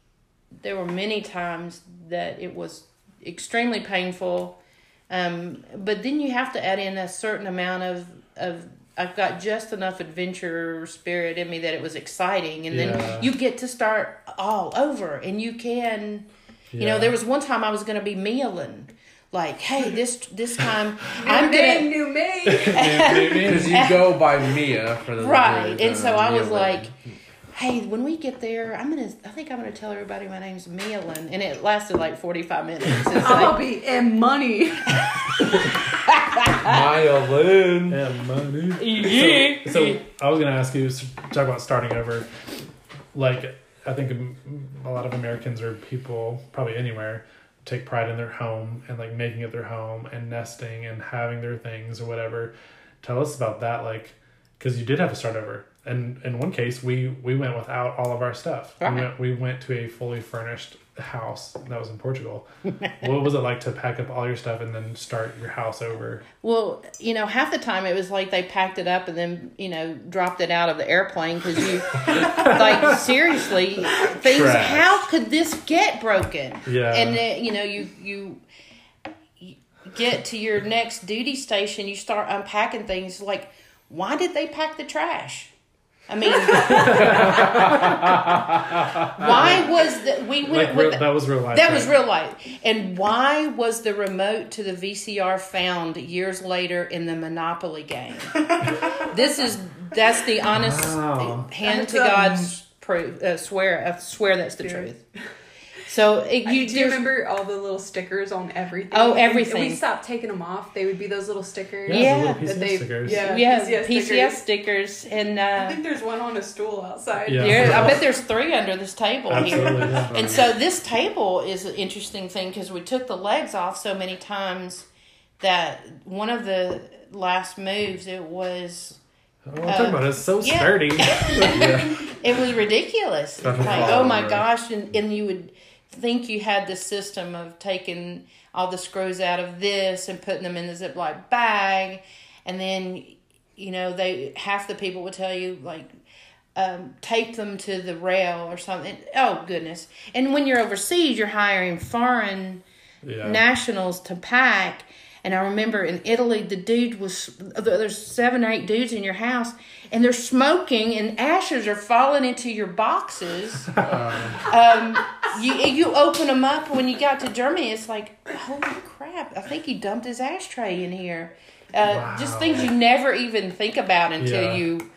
there were many times that it was extremely painful, um, but then you have to add in a certain amount of of. I've got just enough adventure spirit in me that it was exciting, and Yeah. then you get to start all over, and you can, you know, there was one time I was going to be Mia Lynn, like, hey, this this time I'm New gonna name, new me Because you go by Mia for the Right. the- And so the I Mia was Lynn. like, hey, when we get there, I'm gonna I think I'm gonna tell everybody my name's Mia Lynn. And it lasted like forty five minutes. It's i'll like be in money my Violin. Yeah, money. Yeah. So, so I was gonna ask you to talk about starting over. Like I think a lot of Americans or people probably anywhere take pride in their home and like making it their home and nesting and having their things or whatever. Tell us about that, like because you did have to start over. And in one case, we we went without all of our stuff. Right. We went we went to a fully furnished house that was in Portugal. what was it like to pack up all your stuff and then start your house over? Well, you know, half the time it was like they packed it up and then, you know, dropped it out of the airplane because you, like, seriously, things. Trash. How could this get broken? Yeah. And then, you know, you you you get to your next duty station, you start unpacking things. Like, why did they pack the trash? I mean, why was that? We went Like with real, that was real life. that right? was real life. And why was the remote to the VCR found years later in the Monopoly game? this is that's the honest Wow. hand That's, to um, God's proof. Uh, swear, I swear that's the Yeah. truth. So it, I- you do you remember all the little stickers on everything? Oh, And everything. We stopped taking them off. They would be those little stickers. Yeah, Yeah. the little PCS they- stickers. yeah. yeah PCS PCS, stickers. stickers, and I uh, think there's one on a stool outside. Yeah. there, I bet there's three under this table here. Absolutely. Yeah. And so this table is an interesting thing because we took the legs off so many times that one of the last moves it was Oh, I'm talking about it. It's so yeah. sturdy. Yeah. it was ridiculous. That's like oh my gosh, and, and you would think you had the system of taking all the screws out of this and putting them in the Ziploc bag, and then you know they half the people would tell you like um, tape them to the rail or something. Oh goodness! And when you're overseas, you're hiring foreign Yeah. nationals to pack. And I remember in Italy, the dude was there's seven or eight dudes in your house, and they're smoking, and ashes are falling into your boxes. um, you you open them up when you got to Germany, it's like holy crap! I think he dumped his ashtray in here. Uh, Just things you never even think about until Yeah. you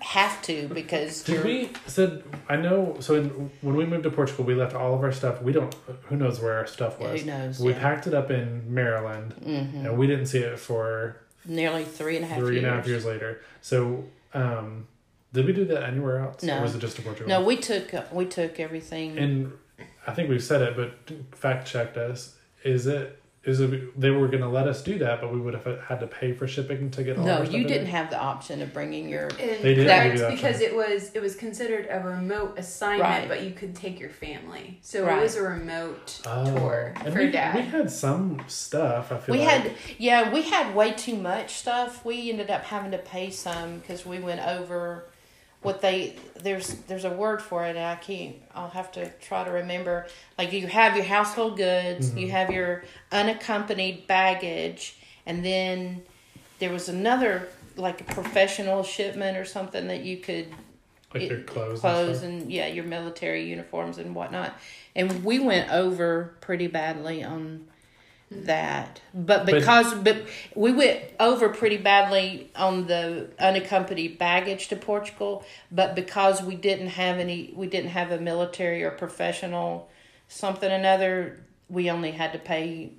have to because Did we said I know so in, when we moved to Portugal we left all of our stuff we don't who knows where our stuff was Who knows, we yeah. packed it up in Maryland Mhm. and we didn't see it for nearly three and a half three years. and a half years later so um did we do that anywhere else No. or was it just in Portugal No, we took we took everything. and I think we've said it but fact checked us is it is it they were going to let us do that but we would have had to pay for shipping to get all no, you didn't it? have the option of bringing your. And They didn't correct, give that because option. it was it was considered a remote assignment, Right. but you could take your family. So Right. it was a remote Oh. tour and for we, dad. we had some stuff I feel We like. had yeah, we had way too much stuff. We ended up having to pay some because we went over what they there's there's a word for it I can't I'll have to try to remember. Like you have your household goods Mm-hmm. you have your unaccompanied baggage and then there was another like a professional shipment or something that you could like it- your clothes, clothes and and, yeah your military uniforms and whatnot. And we went over pretty badly on that but But- because but, we went over pretty badly on the unaccompanied baggage to portugal but because we didn't have any we didn't have a military or professional something another we only had to pay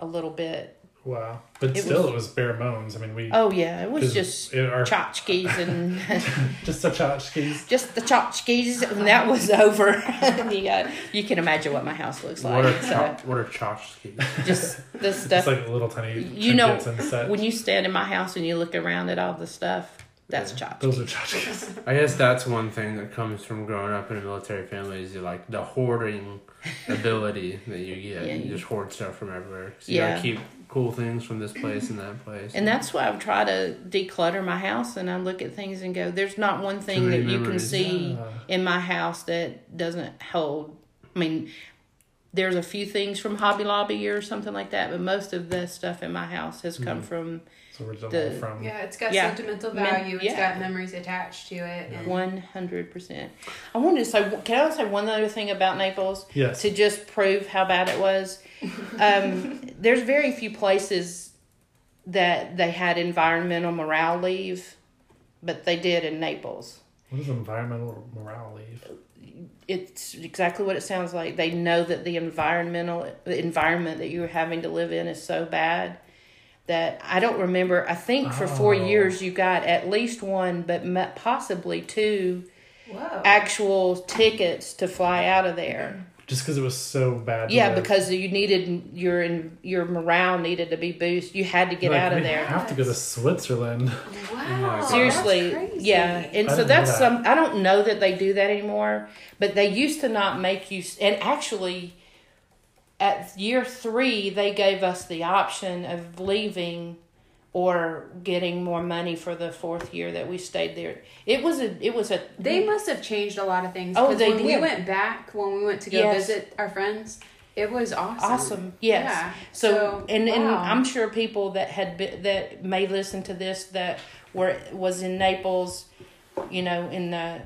a little bit. Wow, but It still, was- it was bare bones. I mean, we oh yeah it was just it- our, tchotchkes and just the tchotchkes. just the tchotchkes, and that was over. the, uh, you can imagine what my house looks What like. are So cho- what are tchotchkes? just the stuff. It's stuff. like little tiny You know, and sets. when you stand in my house and you look around at all the stuff, that's Yeah. tchotchkes. Those are tchotchkes. I guess that's one thing that comes from growing up in a military family is you like the hoarding ability that you get. Yeah, you you- just hoard stuff from everywhere. So you Yeah. gotta keep cool things from this place and that place. And that's why I try to declutter my house and I look at things and go, there's not one thing many that you can see Yeah. in my house that doesn't hold. I mean, there's a few things from Hobby Lobby or something like that, but most of the stuff in my house has come Mhm. from It's original The- from. yeah, it's got Yeah. sentimental Men- value. It's yeah. got memories attached to it. One hundred percent. I wanted to say, can I say one other thing about Naples Yes. to just prove how bad it was? Um, there's very few places that they had environmental morale leave, but they did in Naples. What is environmental morale leave? It's exactly what it sounds like. They know that the environmental the environment that you're having to live in is so bad that I don't remember. I think for four years you got at least one, but possibly two Whoa. actual tickets to fly out of there. Just because it was so bad. Yeah, live. because you needed your your morale needed to be boosted. You had to get Like, out of we there. have to go to Switzerland. wow. God. Seriously, That's crazy. yeah, and I so that's that. some. I don't know that they do that anymore, but they used to not make you. And actually, at year three, they gave us the option of leaving or getting more money for the fourth year that we stayed there. It was a. It was a. They must have changed a lot of things. Oh, they when we went back, when we went to go Yes. visit our friends, it was awesome. Awesome. Yes. Yeah. So, So, and and. I'm sure people that had been, that may listen to this that were was in Naples, you know, in the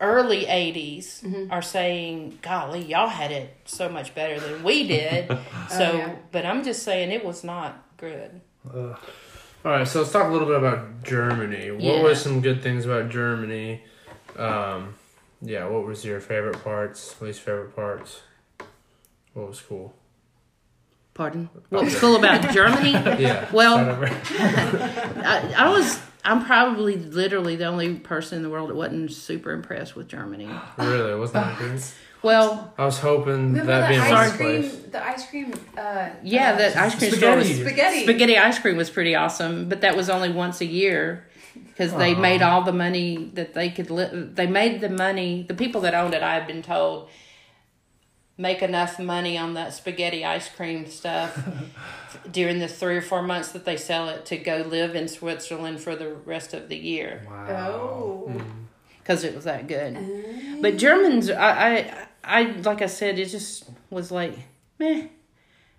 early 80s Mm-hmm. are saying, "Golly, y'all had it so much better than we did." so, Oh, yeah. but I'm just saying it was not good. Ugh. All right, so let's talk a little bit about Germany. What Yeah. were some good things about Germany? Um, yeah, what was your favorite parts, least favorite parts? What was cool? Pardon? What was cool about Germany? Yeah. Well, I, I was I'm probably literally the only person in the world that wasn't super impressed with Germany. really, wasn't that good? Well, I was hoping that'd be the in ice last cream? place. The ice cream. Uh, yeah, uh, that ice cream store was Spaghetti. spaghetti. spaghetti ice cream was pretty awesome, but that was only once a year because they made all the money that they could. Li- they made the money. The people that owned it, I have been told, make enough money on that spaghetti ice cream stuff during the three or four months that they sell it to go live in Switzerland for the rest of the year Wow. Oh. Because it was that good. But Germans, I, I, I, like I said, it just was like, meh.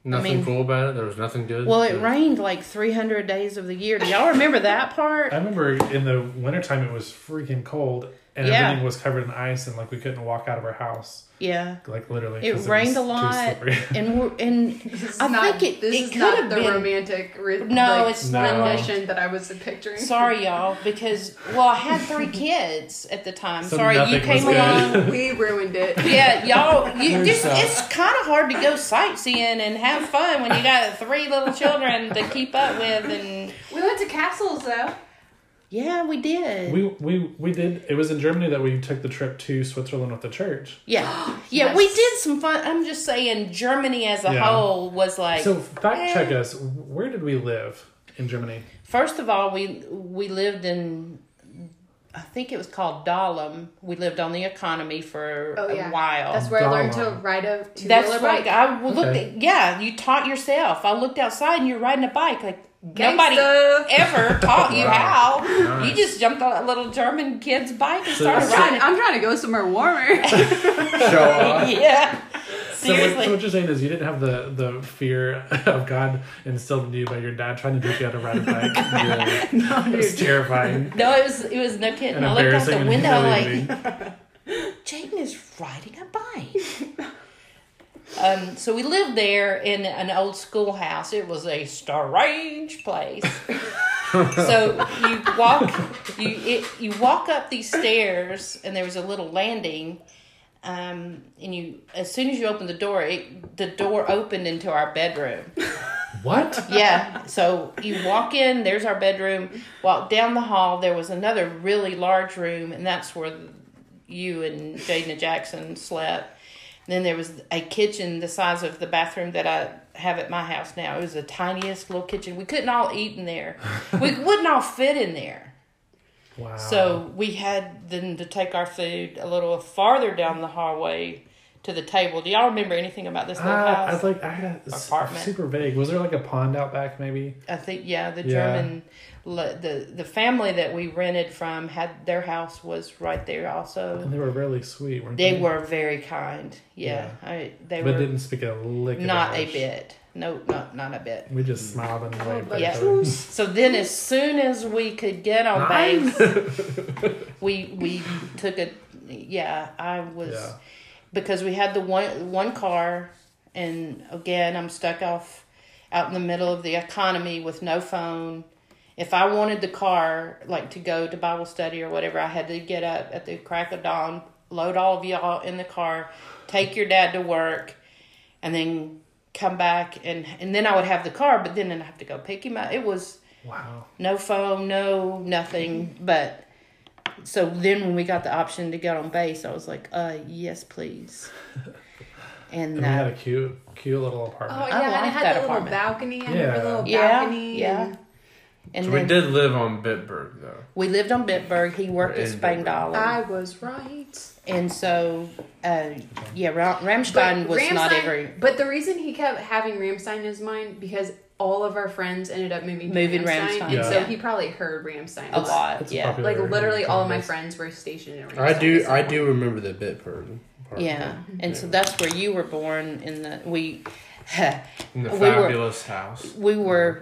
Nothing mean- cool about it. There was nothing good. Well, it rained like 300 days of the year. Do y'all remember that part? I remember in the wintertime it was freaking cold and Yeah. everything was covered in ice and like we couldn't walk out of our house. Yeah. Like literally. it rained was a lot, slippery. and we're, and This is I not, think it- this it is could not have the been- romantic ri- No, like, it's No. not. rendition that I was picturing. Sorry, y'all, because well, I had three kids at the time. So Sorry, you came along. we ruined it. Yeah, y'all. You just it's kind of hard to go sightseeing and have fun when you got three little children to keep up with, and We went to castles though. Yeah, we did. we we we did it was in Germany that we took the trip to Switzerland with the church. yeah, yeah, we did some fun. I'm just saying, Germany as a Yeah. whole was like. So fact eh. check us. Where did we live in Germany? First of all, we we lived in, I think it was called Dahlem. We lived on the economy for Oh a while. that's where I learned to ride a two That's wheeler right. bike. I looked. Okay. At, yeah, you taught yourself. I looked outside and you're riding a bike. Like nobody ever taught you Wow. how. Nice. You just jumped on a little German kid's bike and So- started so- riding. I'm trying to go somewhere warmer. Show off. yeah. So what, Seriously. so what you're saying is you didn't have the, the fear of God instilled in you by your dad trying to teach you how to ride a bike. Yeah. no, It's terrifying no, it was it was no kidding. and I looked out the window like. Jaden is riding a bike. um, so we lived there in an old schoolhouse. It was a strange place. so you walk, you it, you walk up these stairs, and there was a little landing. Um, and you, as soon as you opened the door, it, the door opened into our bedroom. What? Yeah. So you walk in, there's our bedroom. Walk down the hall, there was another really large room, and that's where you and Jaden Jackson slept. And then there was a kitchen the size of the bathroom that I have at my house now. It was the tiniest little kitchen. We couldn't all eat in there. We wouldn't all fit in there. Wow. So we had then to take our food a little farther down the hallway to the table. Do y'all remember anything about this little Ah, house? I was like, I had a, Apartment. super vague. Was there like a pond out back, maybe? I think yeah, the Yeah. German the the family that we rented from had their house was right there also. And they were really sweet, weren't They they? were very kind. Yeah, I, they but were didn't speak a lick. of not a bit. No, not not a bit. We just smiled and oh, waved at Yeah. So then, as soon as we could get on base, we we took a yeah. I was Yeah. because we had the one one car, and again, I'm stuck off out in the middle of the economy with no phone. If I wanted the car, like to go to Bible study or whatever, I had to get up at the crack of dawn, load all of y'all in the car, take your dad to work, and then come back and and then I would have the car, but then I'd have to go pick him up. It was Wow. no phone, no nothing. But so then when we got the option to get on base, I was like, uh, yes, please. And, And we had a cute, cute little apartment. Oh apartment. yeah, and like it had that the little balcony. I Yeah. the little Yeah, balcony. yeah. and- and So then we did live on Bitburg though. we lived on Bitburg. He worked at In Spangdahlem. I was right. And so, uh, yeah, Ra- Ramstein was not Ramstein- every But the reason he kept having Ramstein in his mind because all of our friends ended up moving to Moving Ramstein, Ramstein, and so he probably heard Ramstein a lot. It's a Yeah, popular- Like literally, all of my friends were stationed in Ramstein. I do. at I do remember the bit part. yeah. And so that's where you were born. In the we, In the We were- fabulous house. we were.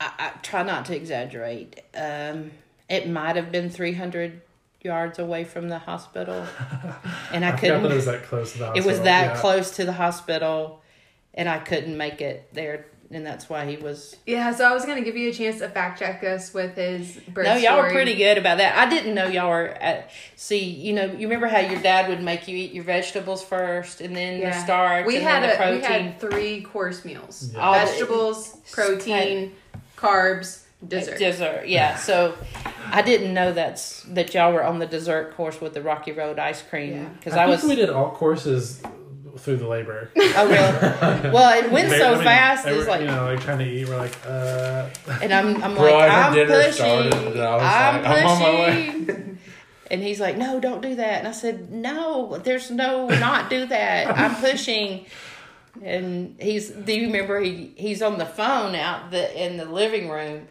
I, I try not to exaggerate. Um, it might have been three hundred yards away from the hospital, and I, I couldn't. it was that close to the it hospital. was that Yeah. close to the hospital, and I couldn't make it there, and that's why he was. Yeah, so I was gonna give you a chance to fact check us with his birth No, y'all were pretty good about that. I didn't know y'all were at. See, you know, you remember how your dad would make you eat your vegetables first, and then the starch, We and had then the a protein. we had three course meals: Yeah. Vegetables, protein, carbs, dessert. Dessert, yeah. So I didn't know that's that y'all were on the dessert course with the Rocky Road ice Yeah. cream because I, I, think was. we did all courses through the labor. Oh really? Well, it went They- so I mean, fast. they It's were, like, you know, like trying to eat. We're like, uh, and I'm, I'm Bro, like, I had I'm dinner pushing. started, and I was I'm like, I'm on my way. pushing. And he's like, no, don't do that. And I said, no, there's no not do that. I'm pushing. And he's, do you remember he, he's on the phone out the, in the living room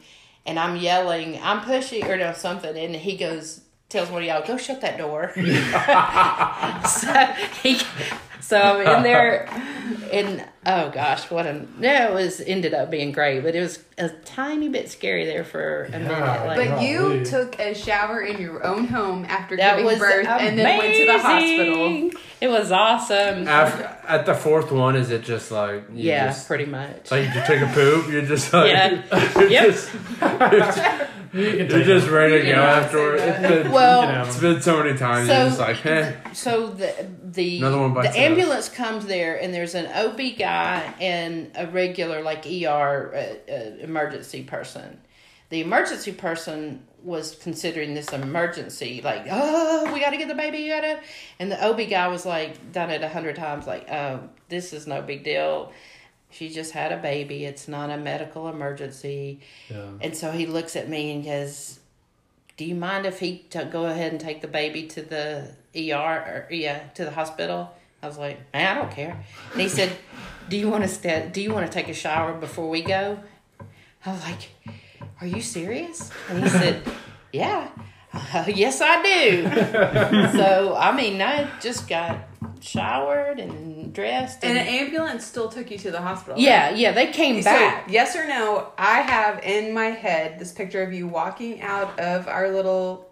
and I'm yelling, I'm pushing or no, something. And he goes, tells one of y'all, go shut that door. so he, so I'm in there and oh gosh, what a, no, it was, ended up being great, but it was a tiny bit scary there for a minute. Like, But Golly. you took a shower in your own home after that giving was birth, and then went to the hospital. It was awesome. After at the fourth one, is it just like you yeah, Just, pretty much. it's like you take a poop. You're just like Yeah. you're Yep. just you can you're just ready to go cannot say afterward. that. It's been, well, You can have it's been so many times. So- you're just like, eh. so the the one the the dust. ambulance comes there, and there's an OB guy and a regular like ER uh, uh, emergency person. The emergency person was considering this emergency, like, oh, we got to get the baby, you gotta. And the OB guy was like, done it a hundred times, like, oh, this is no big deal. She just had a baby. It's not a medical emergency. Yeah. And so he looks at me and goes, "Do you mind if he t- go ahead and take the baby to the ER or yeah to the hospital?" I was like, "Man, I don't care." And he said, "Do you want to sta- Do you want to take a shower before we go?" I was like, "Are you serious?" And he said, "Yeah." "Uh, yes, I do. so I mean, I just got showered and dressed, And and, an ambulance still took you to the hospital. yeah, yeah, they came So, back. yes or no? I have in my head this picture of you walking out of our little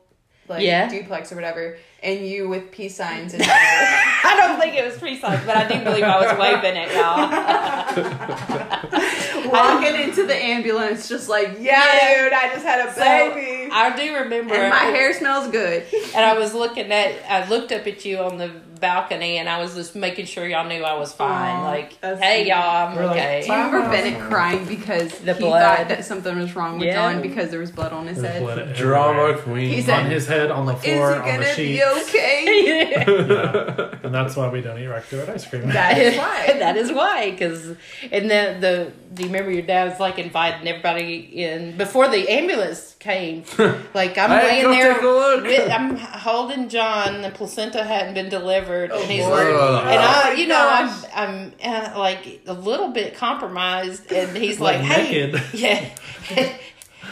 like Yeah. duplex or whatever, and you with peace signs and I don't think it was peace signs, but I do believe I was waving it, y'all. walking into the ambulance, just like, yeah, Yeah. dude, I just had a So, baby, I do remember, and my hair smells good. and I was looking at, I looked up at you on the balcony, and I was just making sure y'all knew I was fine. Aw, like, hey, sweet. y'all, I'm We're okay. Do you remember Bennett crying because The he blood. thought that something was wrong with Yeah. Don because there was blood on his There's head? Drama queen. He said- on his head, on the Is floor, he on the gonna be okay? Yeah. And that's why we don't eat Rocky Road ice cream. That is why. that is why, because and then the do you remember your dad was like inviting everybody in before the ambulance came? Like I'm Hey, laying there, take a look. with, I'm holding John. The placenta hadn't been delivered, and he's Lord. like, Oh, and I, my you know, I'm. I'm uh, like a little bit compromised, and he's Like like, hey, naked. yeah.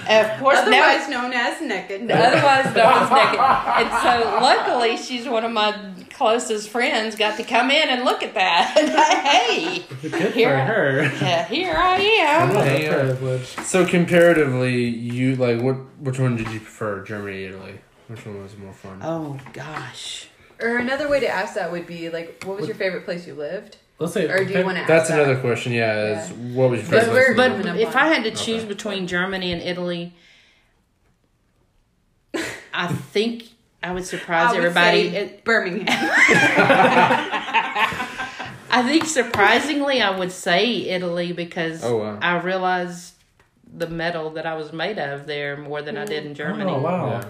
of course, now Otherwise known as naked. otherwise known as naked. And so, luckily, she's one of my closest friends. Got to come in and look at that. And hey, Good Here. for her. yeah, here I am. What Hey, uh. So comparatively, you like what? Which one did you prefer, Germany, Italy? Which one was more fun? Oh gosh. Or another way to ask that would be like, what was your favorite place you lived? Let's say. Or do you want to ask That's that? another question. Yeah, is what was your But favorite? we're- But if. I had to choose Okay. between Germany and Italy, I think I would surprise I would everybody. say It- Birmingham. I think surprisingly, I would say Italy because Oh, wow. I realized the metal that I was made of there more than I did in oh, Germany. Oh wow, Yeah.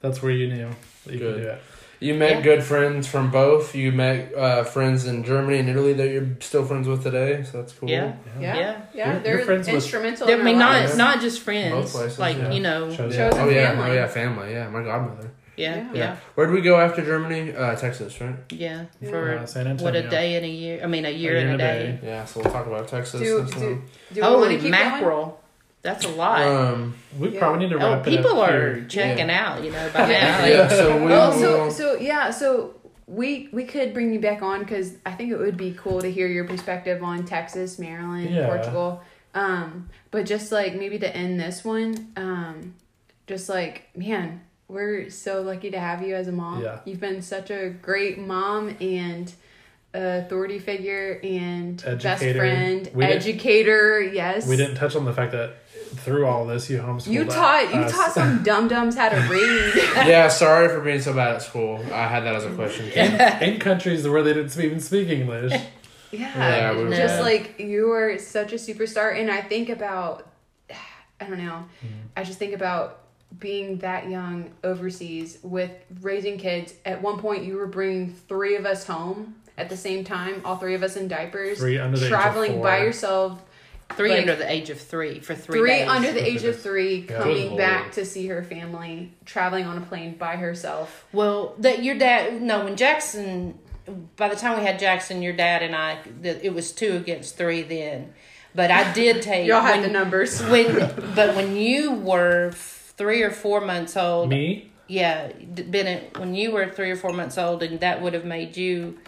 that's where you knew that you Good. could do it. You met Yeah. good friends from both. You met uh, friends in Germany and Italy that you're still friends with today. So that's cool. Yeah. Yeah, Yeah. yeah, You're- they're you're friends with- instrumental. I in mean, not lives. not just friends, Both places, like yeah. you know, Shows Yeah. Chosen Oh yeah. family. Oh yeah. Family. Yeah. My godmother. yeah, Yeah. yeah, yeah, Where did we go after Germany? Uh, Texas, right? Yeah, for Uh, what a day and a year. I mean, a year, and a day. Yeah. So we'll talk about Texas. Do, this do, time. do we want Holy to keep mackerel! That's a lot. Um. We Yeah. probably need to oh, wrap it up. people are here. checking Yeah. out. You know, by now. Yeah. So we going? Oh, so so yeah, so we we could bring you back on because I think it would be cool to hear your perspective on Texas, Maryland, Yeah. Portugal. Um, but just like maybe to end this one, um, just like man, we're so lucky to have you as a mom. Yeah. You've been such a great mom and authority figure and best friend, We educator. yes, We didn't touch on the fact that through all this, you homeschooled. You taught you taught some dum dums how to read. yeah. Sorry for being so bad at school. I had that as a question. in, in countries where they didn't even speak English. Yeah, Yeah, we just bad. like you were such a superstar, and I think about, I don't know, Mm-hmm. I just think about being that young overseas with raising kids. At one point, you were bringing three of us home at the same time, all three of us in diapers, Three under the age of traveling by yourself. Three Like- under the age of three for three. Three, days. under the age of three, Yeah. coming Good back lord. to see her family, traveling on a plane by herself. Well, that your dad. No, when Jackson. By the time we had Jackson, your dad and I, that it was two against three then. But I did take Y'all had when, the numbers. when. But when you were three or four months old, Me? yeah, D- Bennett, when you were three or four months old, and that would have made you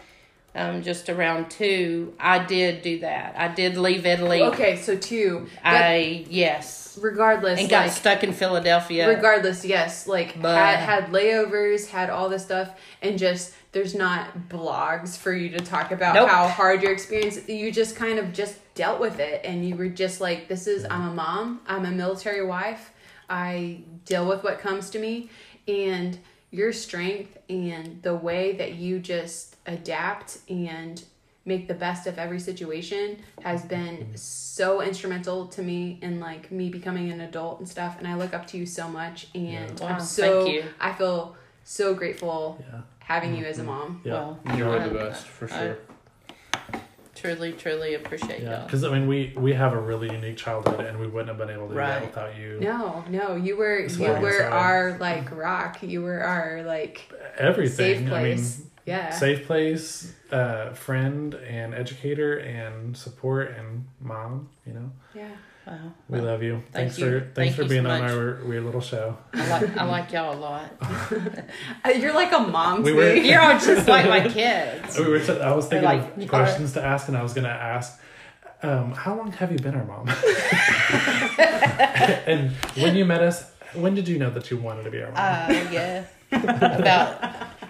um, just around two. I did do that. I did leave Italy. Okay, so two. I yes, regardless, and got like, stuck in Philadelphia. regardless yes like But- had had layovers had all this stuff and just there's not blogs for you to talk about Nope. how hard your experience you just kind of just dealt with it and you were just like this is i'm a mom i'm a military wife i deal with what comes to me and your strength and the way that you just adapt and make the best of every situation has been mm-hmm. so instrumental to me in like me becoming an adult and stuff and i look up to you so much and Wow, i'm so thank you. i feel so grateful Yeah. having you mm-hmm. as a mom Yeah. Well, You were I- the best for I- sure. Truly, truly appreciate Yeah, y'all. because I mean, we we have a really unique childhood, and we wouldn't have been able to do that without you. no no you were That's you were sorry. our like rock you were our like Everything. safe place I yeah safe place, uh, friend, and educator, and support, and mom. You know, yeah Wow. we love you. Thank thanks you. for Thank thanks for being so on our weird little show. I like I like y'all a lot. Uh, you're like a mom We to were- me You're all just like my kids. We were t- I was thinking like- of questions to ask, and I was going to ask, um, "How long have you been our mom?" and when you met us, when did you know that you wanted to be our mom? Uh, yeah. About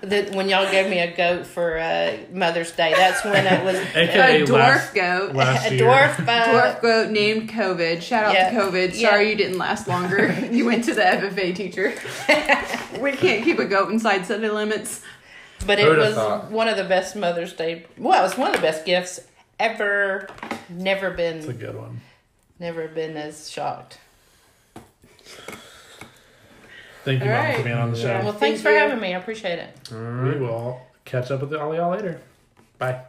the, when y'all gave me a goat for uh, Mother's Day. That's when it was AKA a dwarf last, goat last a dwarf. Uh, dwarf goat named covid shout out Yeah. to covid Yeah. sorry you didn't last longer you went to the ffa teacher we can't keep a goat inside city limits But it was thought? one of the best Mother's Day. Well, it was one of the best gifts ever. Never been. It's a good one. never been as shocked. Thank you, All Mom, for being on the show. Well, thanks Thank for you. having me. I appreciate it. We will catch up with all y'all later. Bye.